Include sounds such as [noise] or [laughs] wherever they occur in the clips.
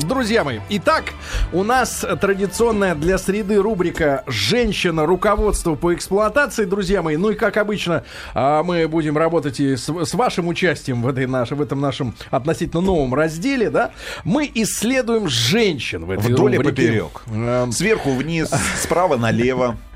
Друзья мои, итак, у нас традиционная для среды рубрика «Женщина. Руководство по эксплуатации». Друзья мои, ну и как обычно, а, мы будем работать и с, с вашим участием в, этой наш, в этом нашем относительно новом разделе, да? Мы исследуем женщин в этой Вдоль и рубрике. поперек. Эм, Сверху вниз, справа налево. [laughs]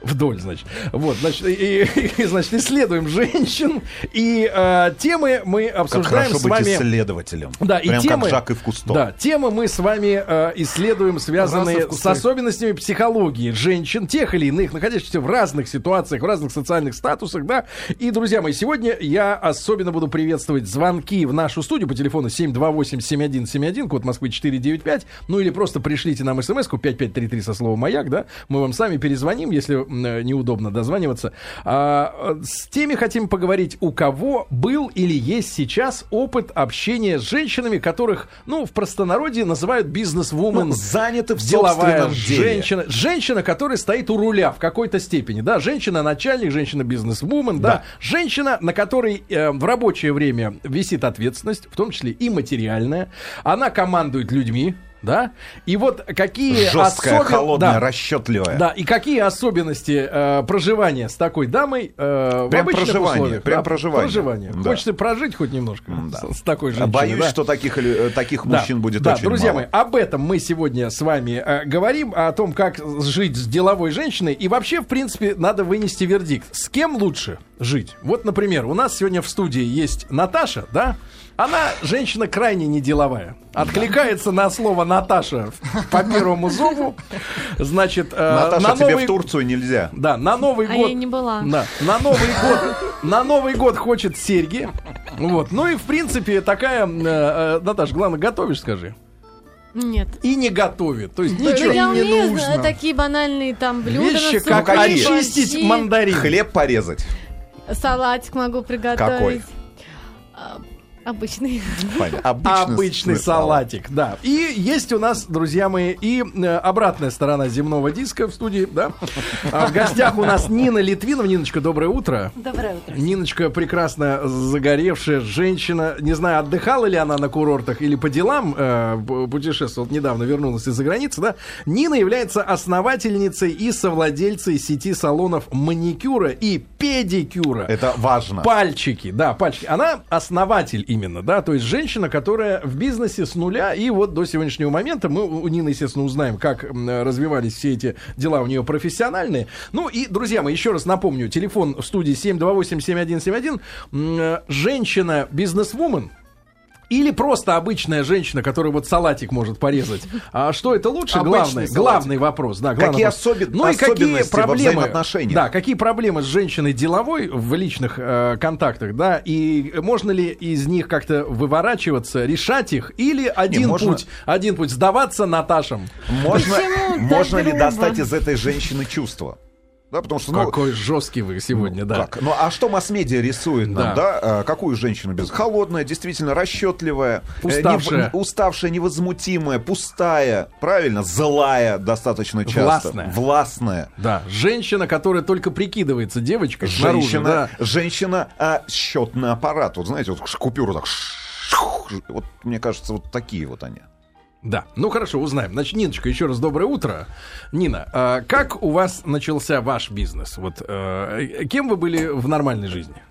Вдоль, значит. Вот, значит, и, и, значит, исследуем женщин. И э, темы мы Как обсуждаем хорошо с быть вами. исследователем. Да, и Прям темы, как Жак и в Кусто. Да, темы мы с вами э, исследуем, связанные и с особенностями психологии женщин, тех или иных, находящихся в разных ситуациях, в разных социальных статусах, да. И, друзья мои, сегодня я особенно буду приветствовать звонки в нашу студию по телефону 728-7171, код Москвы 495, ну или просто пришлите нам смс-ку 5533 со словом «Маяк», да, мы вам сами перезвоним, если неудобно дозваниваться. А, э, с теми хотим поговорить, у кого был или есть сейчас опыт общения с женщинами, которых, ну, в простонародье называют бизнес-вумен. Ну, заняты в деловая деле. женщина. Женщина, которая стоит у руля в какой-то степени, да, женщина-начальник, женщина-бизнес-вумен, да. Да. женщина, на которой э, в рабочее время висит ответственность, в том числе и материальная, она командует людьми, да, и вот какие Жесткая, особен- холодная, да, расчетливая. да, и какие особенности э, проживания с такой дамой э, в Прям обычных проживание, условиях? прям Да, проживание. проживание. Да. Хочется прожить хоть немножко Да. с, с такой женщиной. Боюсь, да. что таких, э, таких Да, мужчин будет да, очень друзья мало. мои, об этом мы сегодня с вами э, говорим, о том, как жить с деловой женщиной. И вообще, в принципе, надо вынести вердикт. С кем лучше жить? Вот, например, у нас сегодня в студии есть Наташа, да? Она женщина крайне неделовая. Откликается на слово Наташа по первому зову. Значит, э, Наташа, на тебе Новый в Турцию нельзя. да, на Новый А год. я не была. Да, на Новый год. На Новый год хочет серьги. Вот. Ну и в принципе такая, э, э, Наташ, главное, готовишь, скажи. Нет. И не готовит. То есть Ну, ничего. я не умею нужно. такие банальные там блюда. Вещи, на как сухари, очистить мандарин. Хлеб порезать. Салатик могу приготовить. Какой? Обычный. Понятно. Обычный салатик, да. И есть у нас, друзья мои, и э, обратная сторона земного диска в студии, да. А в гостях у нас Нина Литвинова. Ниночка, доброе утро. Доброе утро. Ниночка прекрасно загоревшая женщина. Не знаю, отдыхала ли она на курортах или по делам э, путешествовала. Вот недавно вернулась из-за границы, да. Нина является основательницей и совладельцей сети салонов маникюра и педикюра. Это важно. Пальчики, да, пальчики. Она основатель именно, да, то есть женщина, которая в бизнесе с нуля, и вот до сегодняшнего момента мы у Нины, естественно, узнаем, как развивались все эти дела у нее профессиональные. Ну и, друзья мои, еще раз напомню, телефон в студии 728-7171, м, э, женщина-бизнесвумен, или просто обычная женщина, которая вот салатик может порезать. А что это лучше? Обычный Главный, салатик. главный вопрос. Да, главный Какие вопрос. особен- ну и какие проблемы? Да, какие проблемы с женщиной деловой в личных э, контактах, да, и можно ли из них как-то выворачиваться, решать их, или один можно- путь, один путь сдаваться Наташам. Можно, можно ли достать из этой женщины чувства? Да, потому что, ну, Какой жесткий вы сегодня, да. Как? Ну а что масс-медиа рисует Да. нам, да? А, какую женщину без? Холодная, действительно расчетливая, э, Уставшая. нев- уставшая, невозмутимая, пустая, правильно, злая достаточно часто, Властная. властная. Да, женщина, которая только прикидывается девочкой снаружи, Женщина, да. женщина, а, счетный аппарат, вот знаете, вот купюру так, вот мне кажется, вот такие вот они. Да, ну хорошо, узнаем. Значит, Ниночка, еще раз доброе утро. Нина, а как у вас начался ваш бизнес? Вот э, кем вы были в нормальной жизни? [laughs]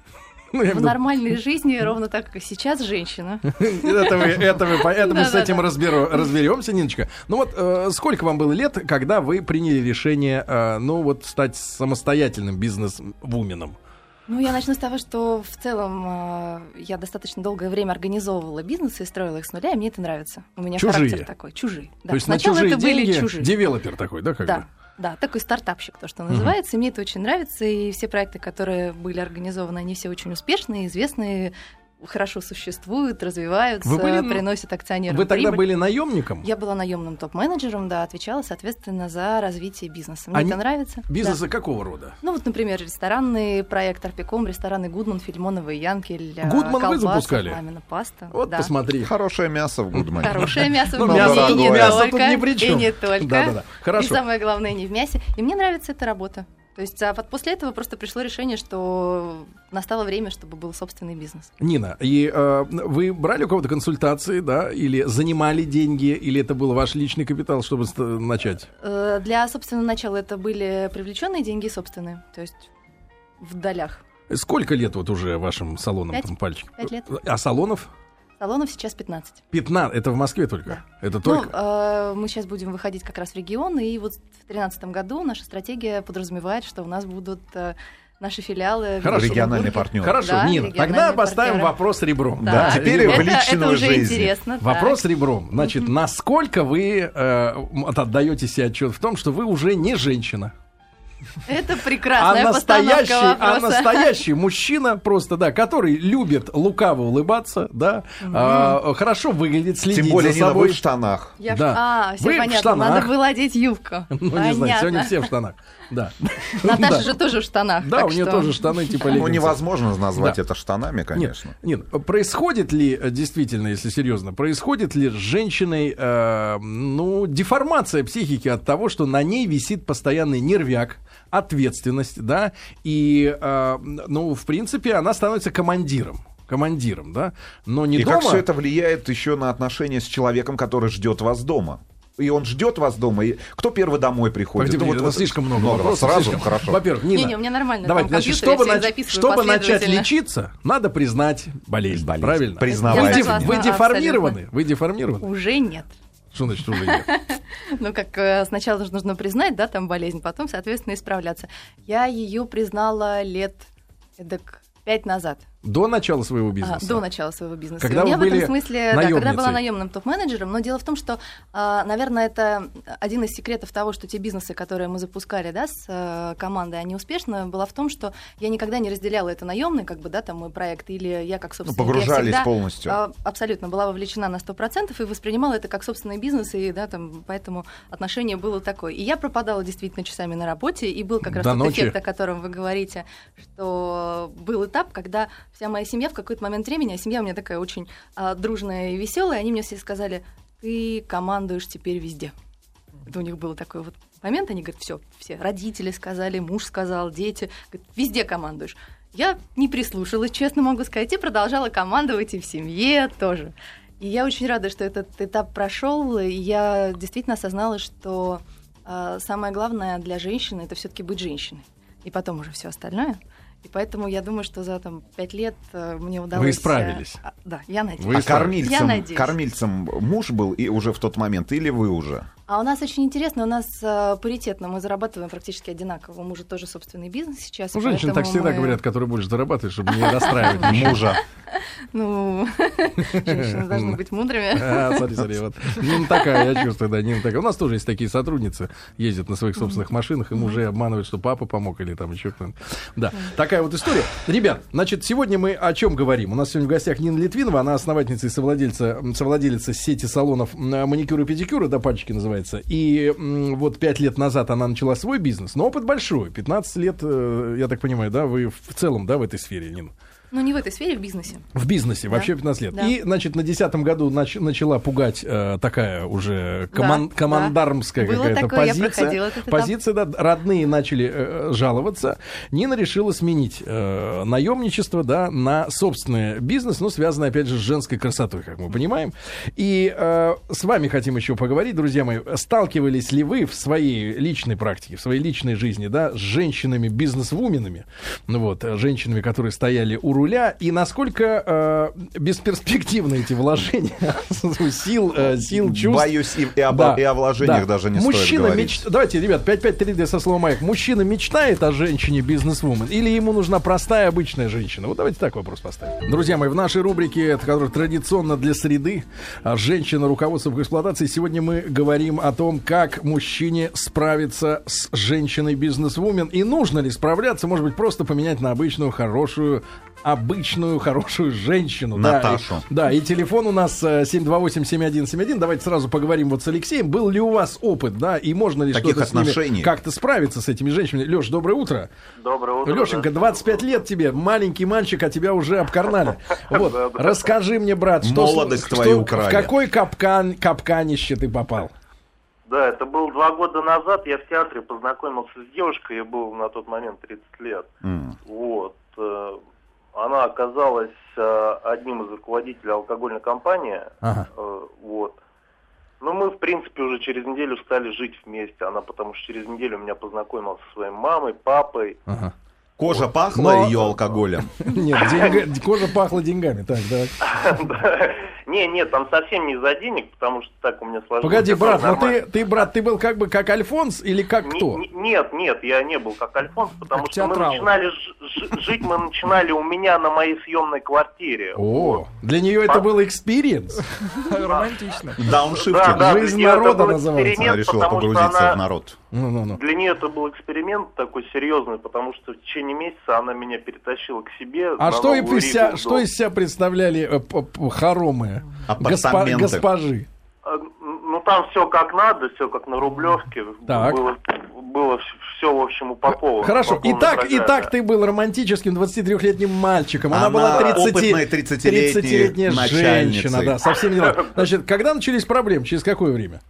Ну, В нормальной [laughs] жизни, ровно так, как сейчас, женщина. Это, вы, это, по- это мы с этим разберемся, Ниночка. Ну вот, э, сколько вам было лет, когда вы приняли решение, э, ну вот, стать самостоятельным бизнес-вуменом? Ну, я начну с того, что в целом э, я достаточно долгое время организовывала бизнес и строила их с нуля, и мне это нравится. У меня Чужие? характер такой, чужие. Да. То есть Сначала на чужие это были деньги чужие. девелопер такой, да, как Да, бы? да, такой стартапщик, то, что называется. И мне это очень нравится, и все проекты, которые были организованы, они все очень успешные, известные, хорошо существуют, развиваются, Вы были, ну, приносят акционерам Вы тогда прибыль. были наемником? Я была наемным топ-менеджером, да, отвечала, соответственно, за развитие бизнеса. Мне Они- это нравится. да. Бизнеса какого рода? Ну вот, например, ресторанный проект Арпиком, рестораны Гудман, Филимонова и Янкель. Гудман вы колбасы, запускали? Мамина паста. Вот да. посмотри. Хорошее мясо в Гудмане. Хорошее мясо Ну, в мясо мясе, и не дорогое. Мясо тут только, и не только. Да-да-да. Хорошо. И самое главное, не в мясе. И мне нравится эта работа. То есть а вот после этого просто пришло решение, что настало время, чтобы был собственный бизнес. Нина, и э, вы брали у кого-то консультации, да, или занимали деньги, или это был ваш личный капитал, чтобы начать? Э, Для собственного начала это были привлеченные деньги собственные, то есть в долях. Сколько лет вот уже вашим салонам Пять. там пальчик? Пять лет. А салонов? Салонов сейчас 15. 15. Это в Москве только? Да. Это Ну, только? э, мы сейчас будем выходить как раз в регион, и вот в 2013 году наша стратегия подразумевает, что у нас будут э, наши филиалы. Хорошо. Региональный партнер. Хорошо, да, Нина, тогда поставим партнеры. вопрос ребром. Да, теперь ребят, в это, личную это уже жизнь. интересно. Вопрос так. ребром. Значит, насколько вы э, отдаете себе отчет в том, что вы уже не женщина, Это а прекрасная настоящий, постановка а настоящий мужчина просто, да, который любит лукаво улыбаться, да, а, хорошо выглядит, следить Тем более, за Нина, собой. вы в штанах. Я в- Да. А, все Вы в понятно. штанах. Надо было одеть юбку. [laughs] Ну, не знаю, Понятно. сегодня все в штанах. [laughs] Да. Наташа [laughs] Да. же тоже в штанах. Да, у нее что- тоже штаны типа Ну, леггинсы. невозможно назвать Да. это штанами, конечно. Нет, нет, происходит ли э, действительно, если серьезно, происходит ли с женщиной, э, ну, деформация психики от того, что на ней висит постоянный нервяк, ответственность, да, и, э, ну, в принципе, она становится командиром. Командиром, да, но не И дома. как все это влияет еще на отношения с человеком, который ждет вас дома? И он ждет вас дома. И кто первый домой приходит? Погоди, Ну, это вот- слишком много, Много вопросов. Сразу? слишком. Хорошо. Во-первых, Нина, Не-не, у меня нормально. Давайте, там значит, чтобы, нач- чтобы начать лечиться, надо признать болезнь. Болезнь. Правильно? Признавать. Вы, вы абсолютно. деформированы. Вы деформированы. Уже нет. Что значит уже нет? [laughs] Ну, как э, сначала же нужно признать, да, там болезнь, потом, соответственно, исправляться. Я ее признала лет эдак пять назад. До начала своего А, бизнеса. до начала своего бизнеса. Когда у меня вы в этом были смысле, да, когда была наемным топ-менеджером, но дело в том, что, а, наверное, это один из секретов того, что те бизнесы, которые мы запускали, да, с э, командой, они успешно, была в том, что я никогда не разделяла это наемный, как бы, да, там мой проект, или я как Ну, собственник. я погружались всегда, полностью. а, абсолютно была вовлечена на 100% и воспринимала это как собственный бизнес, и, да, там, поэтому отношение было такое. И я пропадала действительно часами на работе, и был как раз До тот ночи. эффект, о котором вы говорите, что был этап, когда вся моя семья в какой-то момент времени, а семья у меня такая очень а, дружная и веселая, они мне все сказали, ты командуешь теперь везде. Это у них был такой вот момент, они говорят, все, все родители сказали, муж сказал, дети, говорят, везде командуешь. Я не прислушалась, честно могу сказать, и продолжала командовать и в семье тоже. И я очень рада, что этот этап прошел, и я действительно осознала, что а, самое главное для женщины это все-таки быть женщиной. И потом уже все остальное. И поэтому я думаю, что за там пять лет э, мне удалось. Вы э, исправились. а, да, я надеюсь. Вы А исправились. Я кормильцем, надеюсь. кормильцем муж был и уже в тот момент, или вы уже? А у нас очень интересно, у нас э, паритетно, мы зарабатываем практически одинаково. У мужа тоже собственный бизнес сейчас. Ну, и женщины так всегда мы- говорят, которые больше зарабатывают, чтобы не расстраивать [laughs] Мужа. Ну, [laughs] женщины должны быть мудрыми. [laughs] А, смотри, смотри, вот. Нина такая, я чувствую, да, Нина такая. У нас тоже есть такие сотрудницы, ездят на своих собственных машинах, им уже обманывают, что папа помог или там еще кто-нибудь. Да, такая вот история. Ребят, значит, сегодня мы о чем говорим? У нас сегодня в гостях Нина Литвинова, она основательница и совладельца, совладелица сети салонов маникюра и педикюра, да, пальчики называется. И вот пять лет назад она начала свой бизнес, но опыт большой. 15 лет, э, я так понимаю, да, вы в целом, да, в этой сфере, Нина? Ну, не в этой сфере, в бизнесе. В бизнесе, Да. вообще 15 лет. Да. И, значит, на десятом году нач- начала пугать э, такая уже коман- Да, командармская да. Какая-то такое, позиция. этап. позиция, да, родные начали э, жаловаться. Нина решила сменить э, наемничество, да, на собственный бизнес, но связанный, опять же, с женской красотой, как мы понимаем. И э, с вами хотим еще поговорить, друзья мои. Сталкивались ли вы в своей личной практике, в своей личной жизни, да, с женщинами, бизнес-вуменами, ну вот, э, женщинами, которые стояли у руля, и насколько э, бесперспективны эти вложения [laughs] сил, э, сил, чувств. Боюсь, и, и, об, Да, и о вложениях да. даже не Мужчина стоит говорить. меч- Давайте, ребят, 5533 со словом «маяк». Мужчина мечтает о женщине бизнес-вумен или ему нужна простая обычная женщина? Вот давайте так вопрос поставим. Друзья мои, в нашей рубрике, которая традиционно для среды, а, «Женщина. Руководство в эксплуатации», сегодня мы говорим о том, как мужчине справиться с женщиной бизнес-вумен и нужно ли справляться, может быть, просто поменять на обычную, хорошую, обычную, хорошую женщину. Да, Наташу. и- да, и телефон у нас э, 728-7171. Давайте сразу поговорим вот с Алексеем. Был ли у вас опыт, да, и можно ли Таких что-то с ними отношений. как-то справиться с этими женщинами? Леш, доброе утро. Доброе утро. Лешенька, да. 25 лет тебе, маленький мальчик, а тебя уже обкарнали. [laughs] Вот, Да, да. расскажи мне, брат, что, Молодость твою в украли. какой капкан, капканище ты попал? Да, это было два года назад. Я в театре познакомился с девушкой, ей было на тот момент 30 лет. М. Вот. Она оказалась э, одним из руководителей алкогольной компании. Ага. Э, Вот. Ну, мы, в принципе, уже через неделю стали жить вместе. Она потому что через неделю меня познакомила со своей мамой, папой. Ага. Кожа пахла Но- ее алкоголем. [laughs] Нет, деньга- кожа пахла деньгами. Так. Да. [laughs] Не, нет, там совсем не за денег, потому что так у меня сложилось. Погоди, брат, ну нормально. ты, ты, брат, ты был как бы как Альфонс или как Не- кто? не- Нет, нет, я не был как Альфонс, потому Как что мы начинали ж- ж- жить, мы начинали у меня на моей съемной квартире. О, для нее это был experience. [laughs] Романтично. Дауншифтинг. Да, да, Жизнь народа называется. Она решила погрузиться она- в народ. Ну-ну-ну. Для нее это был эксперимент такой серьезный, потому что в течение месяца она меня перетащила к себе. А что, и Новую из себя, Ригу, что из себя представляли э, хоромы? Госпо- госпожи. А, Ну там все как надо, все как на Рублевке. Так. Было, было все, в общем, упаковано. Хорошо, полной итак, программе. итак, ты был романтическим 23-летним мальчиком. Она, Она была 30 опытная 30-летняя 30-летняя начальницей. женщина, да, со всеми делами. [laughs] Значит, когда начались проблемы? Через какое время?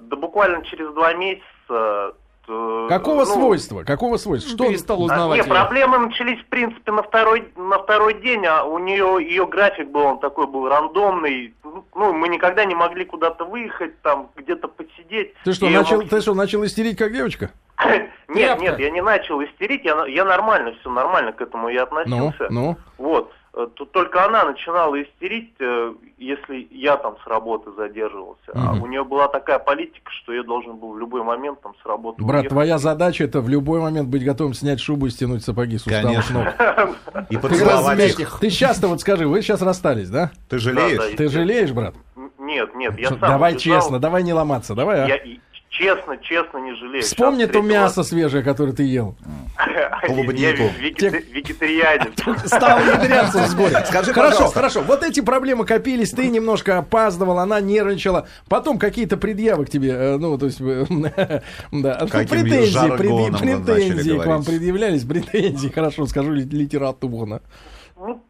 Да буквально через два месяца... э, Какого ну, свойства? Какого свойства? Что? Перестал а, узнавать Не, её. проблемы начались, в принципе, на второй, на второй день, а у нее ее график был, он такой был рандомный. Ну, мы никогда не могли куда-то выехать, там, где-то посидеть. Ты что, начал, мог- ты что, начал истерить как девочка? [laughs] Нет, нет, я не начал истерить, я, я нормально, все нормально к этому я Ну, относился. ну. Вот. Э, Тут только она начинала истерить, э, если я там с работы задерживался. А Мгм. у нее была такая политика, что я должен был в любой момент там с работы Брат, уехать. твоя задача это в любой момент быть готовым снять шубу и стянуть сапоги с усталых Конечно. ног. [laughs] И поцеловать их. ты сейчас-то вот скажи, вы сейчас расстались, да? Ты жалеешь? Ты жалеешь, брат? Нет, нет, я сам давай честно, давай не ломаться, давай, а? Честно, честно не жалею. Вспомни Сейчас то встретила- мясо свежее, которое ты ел. [laughs] Клубнику. Вегетарианец. [laughs] Стал внедряться с горя. Скажи, хорошо, хорошо. Вот эти проблемы копились, ты немножко опаздывал, она нервничала. Потом какие-то предъявы к тебе, э, ну, то есть, [laughs] да, ну, претензии, претензии к вам предъявлялись, претензии, хорошо, скажу ли- литературно. Ну,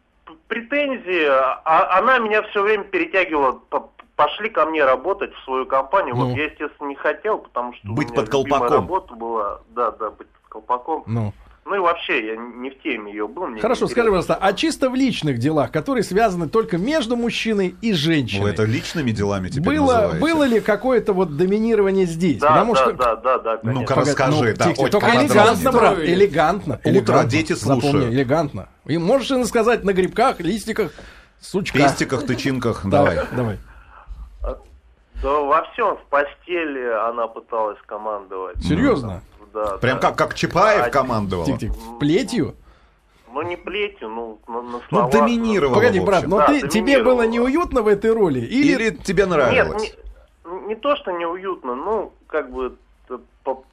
претензии, а она меня все время перетягивала, по- пошли ко мне работать в свою компанию. Ну. Вот я, естественно, не хотел, потому что Быть у меня под колпаком. работа была, да, да, быть под колпаком. Ну. Ну и вообще, я не в теме ее был. мне Хорошо, скажи, пожалуйста, а чисто в личных делах, которые связаны только между мужчиной и Вы женщиной, это личными делами теперь было, называете? было ли какое-то вот доминирование здесь? Да, Потому да, что... да, да, да, конечно. Ну-ка, расскажи, да, тихо, только элегантно, брат, элегантно. Утро, дети Запомни, слушают. элегантно. И можешь и сказать на грибках, листиках, сучка. Пестиках, тычинках, давай. Давай, давай. Да во всем, в постели она пыталась командовать. Серьезно? Да, Прям да. как, как Чапаев А, командовал. Тихо-тихо. Плетью? Ну не плетью, ну на, на Ну, словах. доминировал. Погоди, брат, но Да, ты, тебе было неуютно в этой роли? Или, Или тебе Нет, нравилось? не, не то, что неуютно, ну, как бы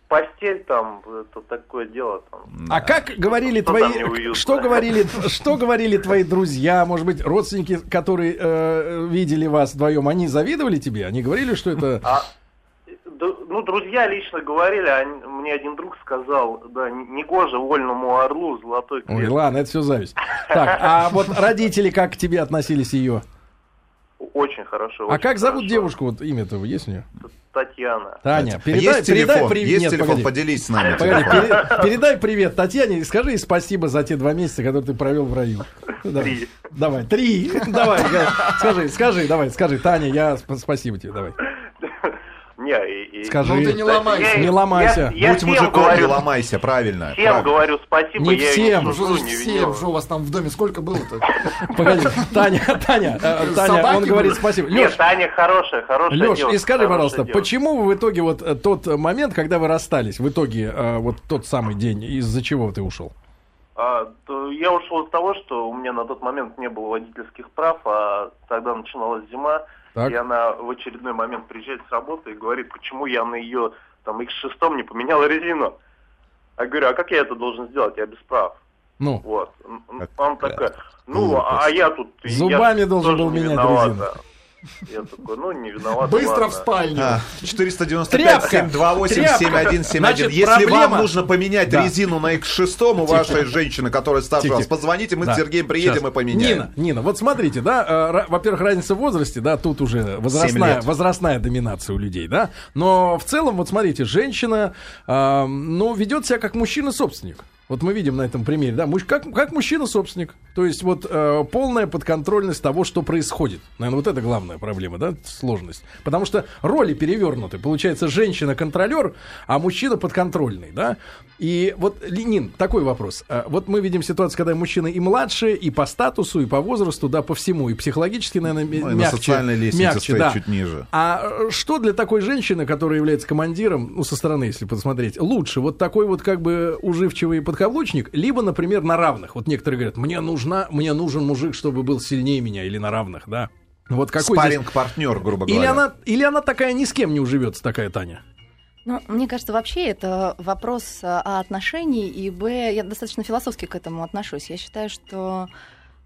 постель там, это такое дело там. А как говорили Что твои, что говорили, что говорили твои друзья, может быть, родственники, которые э, видели вас вдвоем, они завидовали тебе? Они говорили, что это... А, ну, друзья лично говорили, а н- мне один друг сказал, да, н- негоже вольному орлу золотой Ой, крест. ладно, это все зависть. Так, а вот родители как к тебе относились ее? Очень хорошо. А очень как зовут хорошо. девушку? Вот имя-то есть у нее? Татьяна. Таня, передай, есть передай телефон? привет. Есть Нет, телефон? погоди. Поделись с нами Погоди, пере- передай привет Татьяне и скажи ей спасибо за те два месяца, которые ты провел в раю. Давай. Три. Давай, три. Давай, да. скажи, скажи, давай, скажи, Таня, я сп- спасибо тебе, давай. Не, и, Скажи. Ну ты не ломайся. Я- Не ломайся. Я, я Будь мужиком, не говорю, ломайся, правильно. всем правильно. говорю спасибо. Не я всем. За не всем, что у вас там в доме сколько было-то? [laughs] Погоди, Таня, Таня, э, Таня, он говорит спасибо. Нет, Леш, Таня хорошая, хорошая Леш, и скажи, пожалуйста, почему вы в итоге вот э, тот момент, когда вы расстались, в итоге э, вот тот самый день, из-за чего ты ушел? А, то я ушел из того, что у меня на тот момент не было водительских прав, а тогда начиналась зима, Так. и она в очередной момент приезжает с работы и говорит, почему я на ее там X6 не поменял резину. Я говорю, а как я это должен сделать? Я без прав. Ну, Вот. Он такой, ну, глупость. а я тут... я Зубами ж должен был менять виновата». резину. Я такой, ну, не виноват. Быстро ладно. в спальню. А, 495 Тряпка. 728 Тряпка. 7171. Значит, Если проблема- вам нужно поменять Да. резину на X6 у вашей женщины, которая старше вас, позвоните, мы Да. с Сергеем приедем Сейчас. и поменяем. Нина, Нина, вот смотрите, да, э, во-первых, разница в возрасте, да, тут уже возрастная, возрастная доминация у людей, да, но в целом, вот смотрите, женщина, э, ну, ведет себя как мужчина-собственник. Вот мы видим на этом примере, да, как, как мужчина-собственник. То есть вот э, полная подконтрольность того, что происходит. Наверное, вот это главная проблема, да, сложность. Потому что роли перевернуты. Получается, женщина-контролер, а мужчина подконтрольный, да. И вот, Ленин, такой вопрос. А, Вот мы видим ситуацию, когда мужчина и младше, и по статусу, и по возрасту, да, по всему, и психологически, наверное, Ну, и на мягче. социальной лестнице мягче, стоит да. чуть ниже. А э, что для такой женщины, которая является командиром, ну, со стороны, если посмотреть, лучше? Вот такой вот как бы уживчивый подкаблучник, либо, например, на равных. Вот некоторые говорят, мне нужна, мне нужен мужик, чтобы был сильнее меня, или на равных, да. Вот какой здесь- Спарринг-партнер, грубо Или говоря. она, или она такая ни с кем не уживется, такая Таня? Ну, мне кажется, вообще это вопрос а, о отношении, и б, я достаточно философски к этому отношусь. Я считаю, что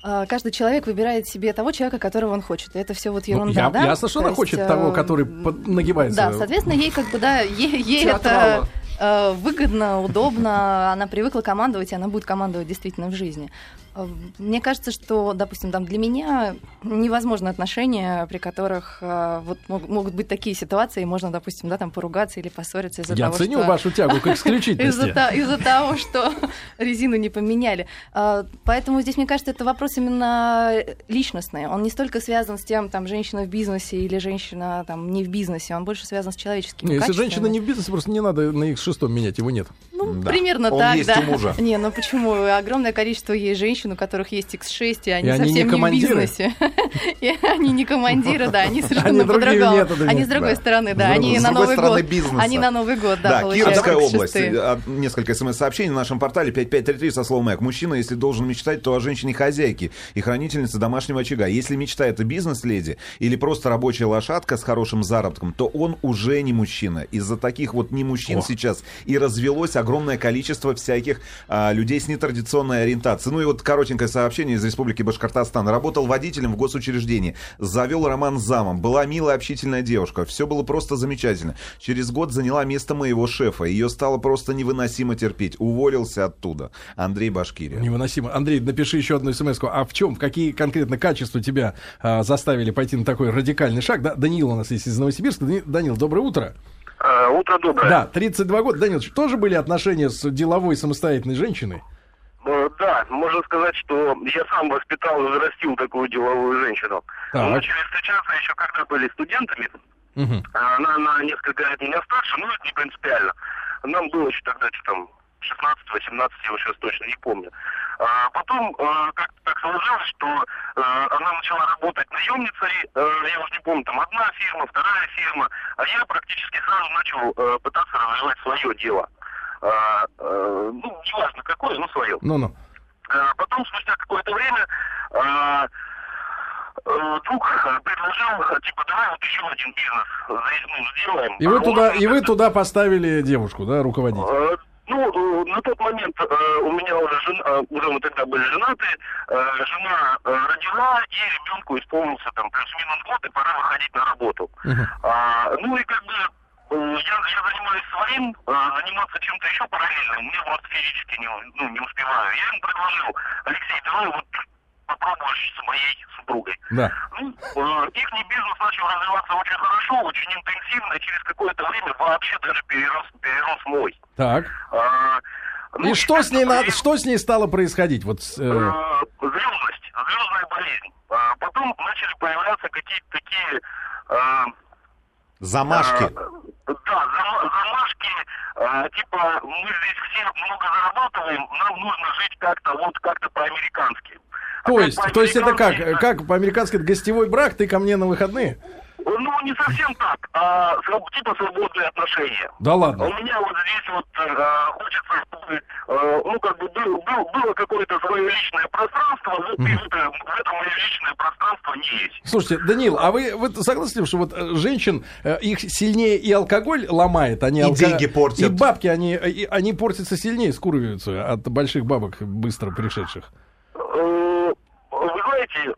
а, каждый человек выбирает себе того человека, которого он хочет. И это все вот Ну, ерунда, я- да? ясно, что То она есть, хочет э, того, который под- нагибается. Да, соответственно, ей как бы, да, ей, ей это выгодно, удобно, она привыкла командовать, и она будет командовать действительно в жизни. Э, Мне кажется, что, допустим, там для меня невозможно отношения, при которых э, вот мог- могут быть такие ситуации, и можно, допустим, да, там поругаться или поссориться из-за Я того, ценю что... вашу тягу к исключительности. из-за того, что резину не поменяли. А, Поэтому здесь, мне кажется, это вопрос именно личностный. Он не столько связан с тем, там, женщина в бизнесе или женщина там, не в бизнесе, он больше связан с человеческими Не, если женщина не в бизнесе, просто не надо на их шестом менять, его нет. Ну, Да. примерно Он так, есть да. у мужа. Не, ну почему? Огромное количество есть женщин, у которых есть X6, и они И они не совсем не, в бизнесе. [laughs] И они не командиры, да, они [laughs] совершенно по-другому. Они с другой стороны, да, они другой на Новый стороны год. Они на Новый год, да, Кировская область. X6. А, Несколько смс-сообщений на нашем портале 5533 со словом «Эк». Мужчина, если должен мечтать, то о женщине-хозяйке и хранительнице домашнего очага. Если мечта — это бизнес-леди или просто рабочая лошадка с хорошим заработком, то он уже не мужчина. Из-за таких вот не мужчин О. сейчас и развелось огромное количество всяких а, людей с нетрадиционной ориентацией. Ну и вот коротенькое сообщение из Республики Башкортостан. Работал водителем в госучреждении, завел роман с замом, была милая общительная девушка, все было просто замечательно. Через год заняла место моего шефа, ее стало просто невыносимо терпеть, уволился оттуда. Андрей Башкирия. Невыносимо. Андрей, напиши еще одну смс -ку. А в чем, в какие конкретно качества тебя а, заставили пойти на такой радикальный шаг? Да, Данил у нас есть из Новосибирска. Дани- Данил, доброе утро. Э, Утро доброе. Да, 32 года. Данил, тоже были отношения с деловой самостоятельной женщиной? Э, Да, можно сказать, что я сам воспитал и взрастил такую деловую женщину. Так. Мы начали встречаться еще когда были студентами. А Она на несколько лет меня старше, но это не принципиально. Нам было еще тогда что там 16-18, я уже сейчас точно не помню. А потом э, как-то так сложилось, что э, она начала работать наемницей, э, я уже не помню, там одна фирма, вторая фирма, а я практически сразу начал э, пытаться развивать свое дело. А, э, ну, неважно какое, но свое. Ну-ну. А, Потом, спустя какое-то время, а, э, друг э, предложил, типа, давай вот еще один бизнес за- ну, сделаем. И вы А туда, и вы туда поставили девушку, да, руководить? Ну, на тот момент э, у меня уже жена, уже мы тогда были женаты, э, жена э, родила, и ребенку исполнился там плюс-минус год, и пора выходить на работу. Мгм. А, ну и как бы я, я занимаюсь своим, э, заниматься чем-то еще параллельным, мне просто физически не, ну, не успеваю. Я ему предложил, Алексей, давай вот попробуешь с моей супругой. Да. Ну, э, их бизнес начал развиваться очень хорошо, очень интенсивно, и через какое-то время вообще даже перерос, перерос мой. Так. А, ну, И что с ней как-то надо, что с ней стало происходить? Вот, э, э, звездность, звездная болезнь. А потом начали появляться какие-то такие а, Замашки. а, да, зам- замашки, а, типа мы здесь все много зарабатываем, нам нужно жить как-то вот как-то по-американски. А то есть, то есть это как, по-американски, как по-американски это гостевой брак, ты ко мне на выходные? Ну, не совсем так, а типа свободные отношения. Да А ладно. У меня вот здесь вот э, хочется, чтобы, э, ну, как бы был, был- было какое-то свое личное пространство, вот и это, в этом мое личное пространство не есть. Слушайте, Данил, а вы, вы согласны, с тем, что вот э, женщин э, их сильнее и алкоголь ломает, они И алко- деньги портят. И бабки, они, и- они портятся сильнее, скуриваются от больших бабок, быстро пришедших. Вы знаете,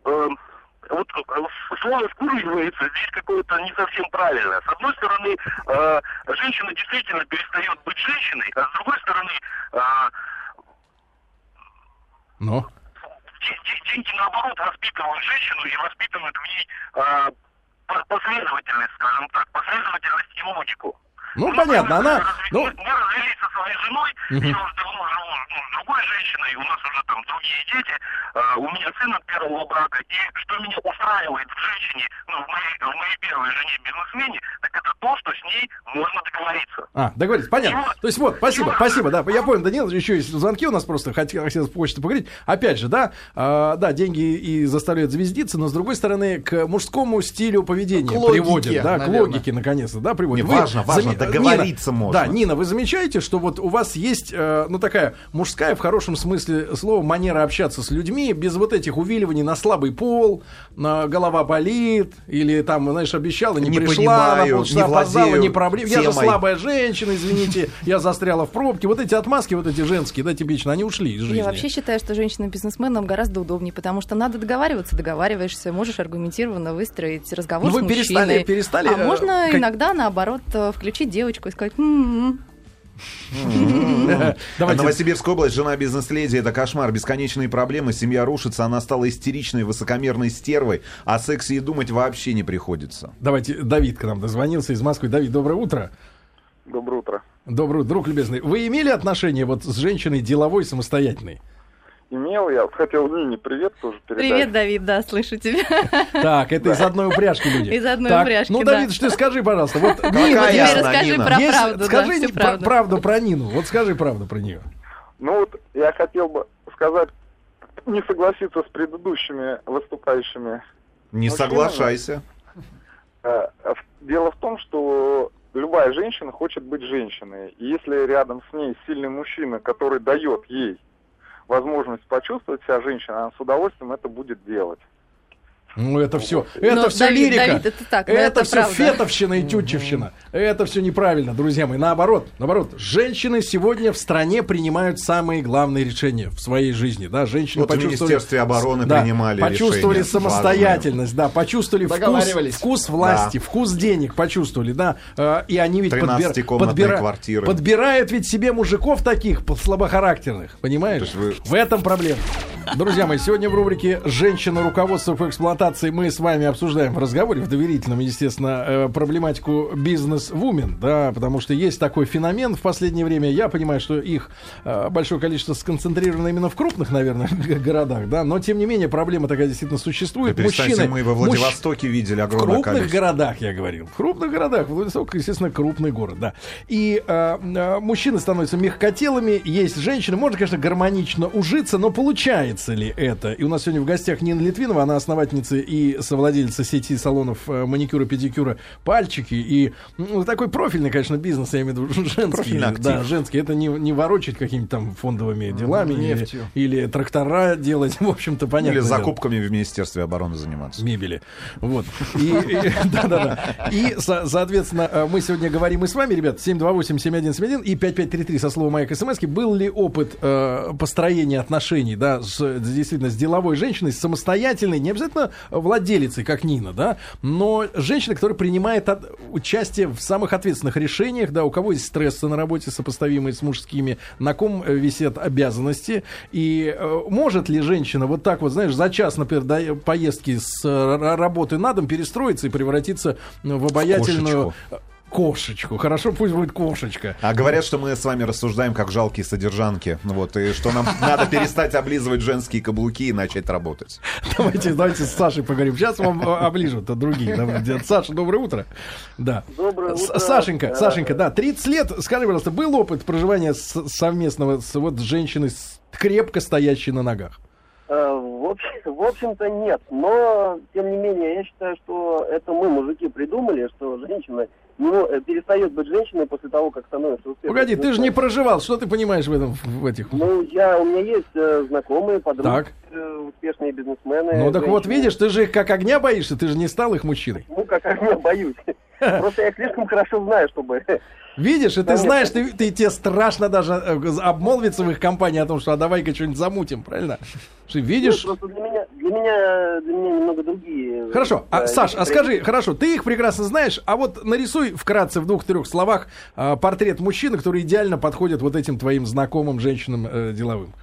вот э, слово «скуривается» здесь какое-то не совсем правильное. С одной стороны, э, женщина действительно перестает быть женщиной, а с другой стороны, э, Ну, де- де- деньги, наоборот, воспитывают женщину и воспитывают в ней э, по- последовательность, скажем так, последовательность и логику. Ну Мы, понятно, например, она... Ну, мы, мы развелись со своей женой, Мгм. я уже давно живу ну, с другой женщиной, у нас уже там другие дети, а, у меня сын от первого брака, и что меня устраивает в женщине, ну, в моей, в моей первой жене бизнесмене, так это то, что с ней можно договориться. А, договорились, понятно. То есть вот, спасибо, спасибо, да, я понял, Данил, еще есть звонки у нас просто, хотел, хотел почту поговорить. Опять же, да, а, да, деньги и заставляют звездиться, но с другой стороны, к мужскому стилю поведения К логике, приводят, да, к наверное. логике, наконец-то, да, приводят. Не, важно, важно, договориться Нина, можно. Да, Нина, вы замечаете, что вот у вас есть, э, ну, такая мужская, в хорошем смысле слова, манера общаться с людьми, без вот этих увиливаний на слабый пол, на голова болит, или там, знаешь, обещала, не, Не пришла, понимаю, на полчаса не опоздала, не проблема. Я же слабая женщина, извините, я застряла в пробке. Вот эти отмазки, вот эти женские, да, типично, они ушли из жизни. Я вообще считаю, что женщина-бизнесменам гораздо удобнее, потому что надо договариваться, договариваешься, можешь аргументированно выстроить разговор Ну, с вы перестали- мужчиной. перестали, А э, можно иногда, наоборот, э, включить девочку и сказать, «М-м-м». А Давайте. Новосибирская область, жена бизнес-леди, это кошмар, бесконечные проблемы, семья рушится, она стала истеричной, высокомерной стервой, о сексе и думать вообще не приходится. Давайте, Давид к нам дозвонился из Москвы. Давид, доброе утро. Доброе утро. Доброе, друг любезный. Вы имели отношение вот с женщиной деловой, самостоятельной? Имел я, хотел Нине привет тоже передать. Привет, Давид, да, слышу тебя. [laughs] Так, это из одной упряжки люди. Из одной Так, упряжки, Ну, да. Давид, ты скажи, пожалуйста, вот Нина, Теперь расскажи Нина. про есть- правду, да, скажи не про- правду. правду про Нину. Вот скажи правду про нее. Ну вот я хотел бы сказать, не согласиться с предыдущими выступающими. Не соглашайся. Э, в- Дело в том, что любая женщина хочет быть женщиной. И если рядом с ней сильный мужчина, который дает ей возможность почувствовать себя женщиной, она с удовольствием это будет делать. Ну, это все, это Но, все Давид, лирика. Давид, это так, это, это все правда. фетовщина и тютчевщина. Это все неправильно, друзья мои. Наоборот, наоборот, женщины сегодня в стране принимают самые главные решения в своей жизни. Да, женщины Вот в почувствовали... Министерстве обороны Да, принимали почувствовали решения самостоятельность, да, почувствовали вкус, вкус власти, вкус денег, почувствовали, да, э, и они ведь 13-комнатные квартиры. подбирают ведь себе мужиков таких слабохарактерных, понимаешь? Вы- В этом проблема. Друзья мои, сегодня в рубрике «Женщина. Руководство по эксплуатации» мы с вами обсуждаем в разговоре, в доверительном, естественно, э, проблематику бизнес-вумен, да, потому что есть такой феномен в последнее время. Я понимаю, что их э, большое количество сконцентрировано именно в крупных, наверное, [laughs] городах, да, но тем не менее проблема такая действительно Да существует. перестаньте, Мужчины, мы во Владивостоке видели в огромное крупных количество. городах, я говорил. В крупных городах. Владивосток, естественно, крупный город, да. И э, э, мужчины становятся мягкотелыми, есть женщины. Можно, конечно, гармонично ужиться, но получается ли это? И у нас сегодня в гостях Нина Литвинова, она основательница и совладельца сети салонов э, маникюра, педикюра «Пальчики». И ну, такой профильный, конечно, бизнес, я имею в виду [laughs] женский. Профильный актив. Да, женский. Это не, не ворочать какими-то там фондовыми делами или, нефтью. или трактора делать. [laughs] В общем-то, понятно. Или закупками в Министерстве обороны заниматься. мебели. Вот. [laughs] Да-да-да. И, со- соответственно, э, мы сегодня говорим и с вами, ребят, 728-7171 и 5533 со словом «Маяк СМС». Был ли опыт э, построения отношений, да, с, с- действительно, с деловой женщиной, с самостоятельной, не обязательно владелицей, как Нина, да, но женщиной, которая принимает от- участие в самых ответственных решениях, да, у кого есть стрессы на работе, сопоставимые с мужскими, на ком э, висят обязанности, и э, может ли женщина вот так вот, знаешь, за час, например, до поездки с э, работы на дом перестроиться и превратиться в обаятельную кошечку. Хорошо, пусть будет кошечка. А говорят, что мы с вами рассуждаем как жалкие содержанки. Вот, и что нам надо перестать облизывать женские каблуки и начать работать. Давайте, давайте с Сашей поговорим. Сейчас вам э, оближут а другие. Саша, доброе утро. Да. Доброе утро. Сашенька, Э, Сашенька, да, 30 лет. Скажи, пожалуйста, был опыт проживания с- совместного с вот женщиной с- крепко стоящей на ногах? Э, В общем- в общем-то нет, но тем не менее я считаю, что это мы, мужики, придумали, что женщина мо- э, перестает быть женщиной после того, как становится успешной. Погоди, ты же не проживал. Что ты понимаешь в этом, в этих? Ну, я, у меня есть э, знакомые, подруги, Так. э, успешные бизнесмены. Ну так вот, женщины. видишь, ты же их как огня боишься, ты же не стал их мужчиной. Ну, как огня боюсь. Просто я слишком хорошо знаю, чтобы... Видишь, и ты знаешь, ты, ты- тебе страшно даже э, обмолвиться в их компании о том, что а давай-ка что-нибудь замутим, правильно? Что видишь? Ну, просто для меня, для меня, для меня немного другие... Хорошо, а, э, Саш, а скажи, хорошо, ты их прекрасно знаешь, а вот нарисуй вкратце в двух-трех словах а, портрет мужчины, который идеально подходит вот этим твоим знакомым женщинам э, деловым.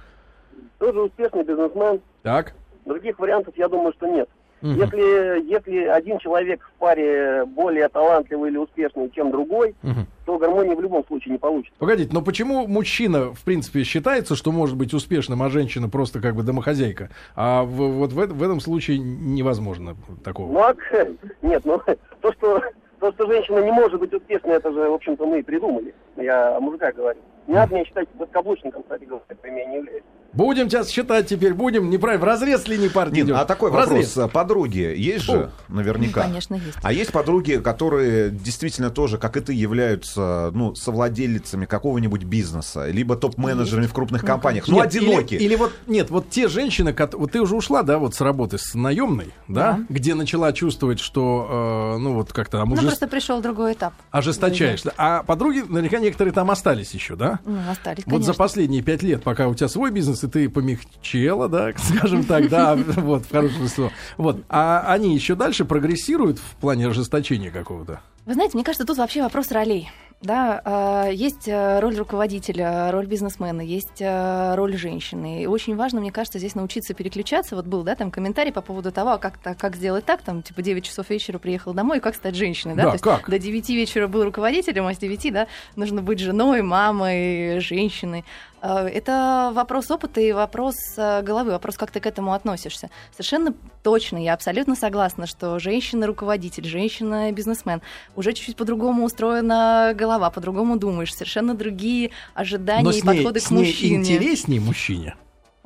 Тоже успешный бизнесмен. Так? Других вариантов, я думаю, что нет. Мгм. Если, если один человек в паре более талантливый или успешный, чем другой, Мгм. то гармонии в любом случае не получится. Погодите, но почему мужчина, в принципе, считается, что может быть успешным, а женщина просто как бы домохозяйка? А в- вот в, в этом случае невозможно такого. Ну, а, [laughs] нет, ну, [laughs] то, что, то, что женщина не может быть успешной, это же, в общем-то, мы и придумали. Я о мужиках говорю. Не надо меня считать подкаблучником, кстати говоря, я не являюсь. Будем тебя считать теперь, будем, неправильно, в разрез линии партии Нин, а такой В разрез. вопрос. Подруги есть же, наверняка? Ну, конечно, есть. А есть подруги, которые действительно тоже, как и ты, являются ну, совладельцами какого-нибудь бизнеса, либо топ-менеджерами в крупных компаниях, ну, одиноки. Или, или вот, нет, вот те женщины, вот ты уже ушла, да, вот с работы с наемной, да, Да. где начала чувствовать, что, э, ну, вот как-то Ну, ожест- просто пришел другой этап. ожесточаешься. А подруги, наверняка, некоторые там остались еще, да? Ну, остались, Вот за конечно. последние пять лет, пока у тебя свой бизнес, и ты помягчела, да, [laughs] скажем так, да, вот, в хорошем смысле. Вот, а они еще дальше прогрессируют в плане ожесточения какого-то? Вы знаете, мне кажется, тут вообще вопрос ролей. Да, э, есть э, роль руководителя, роль бизнесмена, есть э, роль женщины. И очень важно, мне кажется, здесь научиться переключаться. Вот был, да, там комментарий по поводу того, а как, так, как сделать так, там, типа, 9 часов вечера приехал домой, как стать женщиной, да? Да, То есть как? До 9 вечера был руководителем, а с 9, да, нужно быть женой, мамой, женщиной. Э, Это вопрос опыта и вопрос э, головы, вопрос, как ты к этому относишься. Совершенно точно, я абсолютно согласна, что женщина-руководитель, женщина-бизнесмен, уже чуть-чуть по-другому устроена голова, по-другому думаешь, совершенно другие ожидания Но и с ней, подходы с к ней мужчине. интереснее мужчине,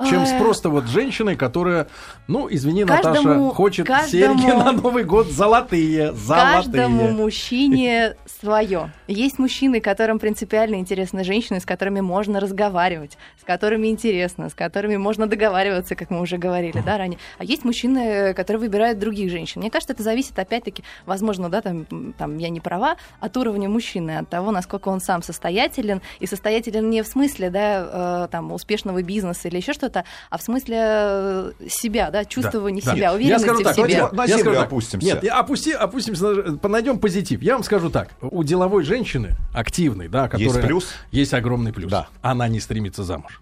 чем с просто вот женщиной, которая, ну, извини, Каждому- Наташа, хочет каждому- серьги на Новый год золотые, Каждому золотые. мужчине свое. Есть мужчины, которым принципиально интересны женщины, с которыми можно разговаривать, с которыми интересно, с которыми можно договариваться, как мы уже говорили, да, ранее. А есть мужчины, которые выбирают других женщин. Мне кажется, это зависит, опять-таки, возможно, да, там, там я не права, от уровня мужчины, от того, насколько он сам состоятелен, и состоятелен не в смысле, да, э, там, успешного бизнеса или еще что-то, а в смысле э, себя, да, чувствования Да. себя, Я уверенности скажу так, в себе. давайте на Я скажу так. опустимся. Нет, я опусти, опустимся, на- найдем позитив. Я вам скажу так. У деловой женщины, активной, да, которая... Есть плюс? Есть огромный плюс. Да. Она не стремится замуж.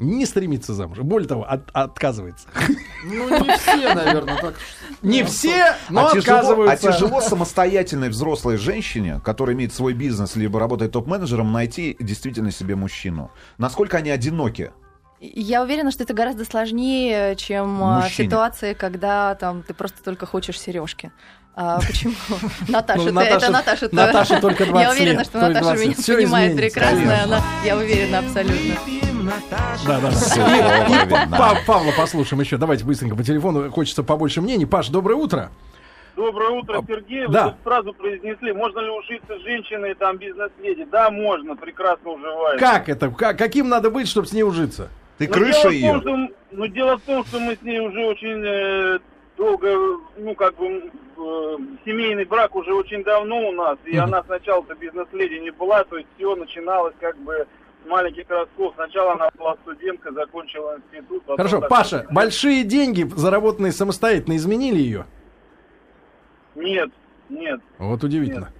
Не стремится замуж. Более того, от- отказывается. Ну, не все, наверное, так. [laughs] Не все, но а, тяжело, а отказываются. тяжело самостоятельной взрослой женщине, которая имеет свой бизнес, либо работает топ-менеджером, найти действительно себе мужчину. Насколько они одиноки? Я уверена, что это гораздо сложнее, чем а, Мужчине. ситуации, когда там ты просто только хочешь сережки. А, [laughs] почему? Наташа, Ну, ты- Наташа- это Наташа. Наташе только 20 Я уверена, что Наташа 20. меня понимает прекрасно. Она, я уверена абсолютно. Да, да, Павла послушаем еще. Давайте быстренько по телефону. Хочется побольше мнений. Паш, доброе утро. Доброе утро, А, Сергей. Вы да. тут сразу произнесли, можно ли ужиться с женщиной, там, бизнес-леди? Да, можно, прекрасно уживается. Как это? Как- каким надо быть, чтобы с ней ужиться? Ты Но крыша дело в ее? том, что, ну, дело в том, что мы с ней уже очень э, долго, ну, как бы, э, семейный брак уже очень давно у нас, и Мгм. она сначала-то бизнес-леди не была, то есть все начиналось как бы маленьких ростков. Сначала она была студентка, закончила институт. Хорошо, так- Паша, большие деньги, заработанные самостоятельно, изменили ее? Нет, нет. Вот удивительно.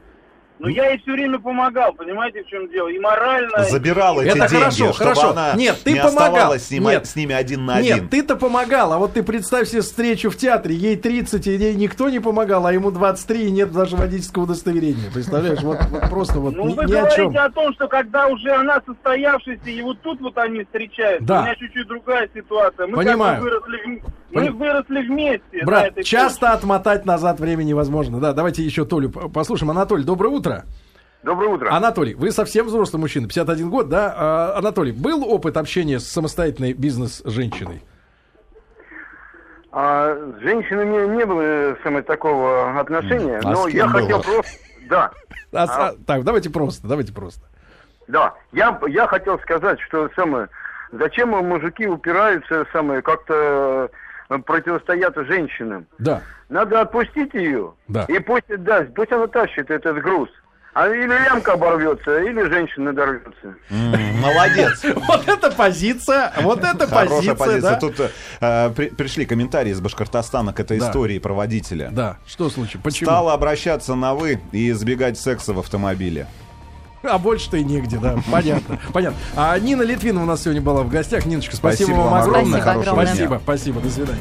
Но я ей все время помогал, понимаете, в чем дело? И морально... и- Забирал эти Это деньги, хорошо, чтобы хорошо. она Нет, ты не помогал. оставалась с, ним- Нет. с ними один на Нет, один. ты-то помогал, а вот ты представь себе встречу в театре, ей 30, и ей никто не помогал, а ему 23, и нет даже водительского удостоверения. Представляешь, вот, вот просто вот Ну, ни, вы ни о говорите чем. о том, что когда уже она состоявшаяся, и вот тут вот они встречаются, Да. у меня чуть-чуть другая ситуация. Мы Понимаю. выросли, в- мы Пон- выросли вместе. Брат, часто отмотать назад времени невозможно. Да, давайте еще Толю послушаем. Анатолий, доброе утро. Доброе утро. Анатолий, вы совсем взрослый мужчина, 51 год, да? А, Анатолий, был опыт общения с самостоятельной бизнес-женщиной? А, с женщинами не было самого такого отношения, А но я кем хотел было? просто... Да, [laughs] А а, так, давайте просто, давайте просто. да. Я, я хотел сказать, что самое... Зачем мужики упираются самое как-то э, противостоят женщинам. Да. Надо отпустить ее. Да. И пусть, да, пусть она тащит этот груз. А или лямка оборвется, или женщина дорвется. Молодец. [laughs] Вот это позиция, вот это Хорошая позиция, позиция. Тут э, при- пришли комментарии из Башкортостана к этой истории про водителя. Да, что случилось? Почему? Стала обращаться на «вы» и избегать секса в автомобиле. А больше-то и негде, да. [laughs] Понятно, понятно. А Нина Литвинова у нас сегодня была в гостях. Ниночка, спасибо, Спасибо вам огромное. Спасибо огромное. Спасибо, спасибо, до свидания.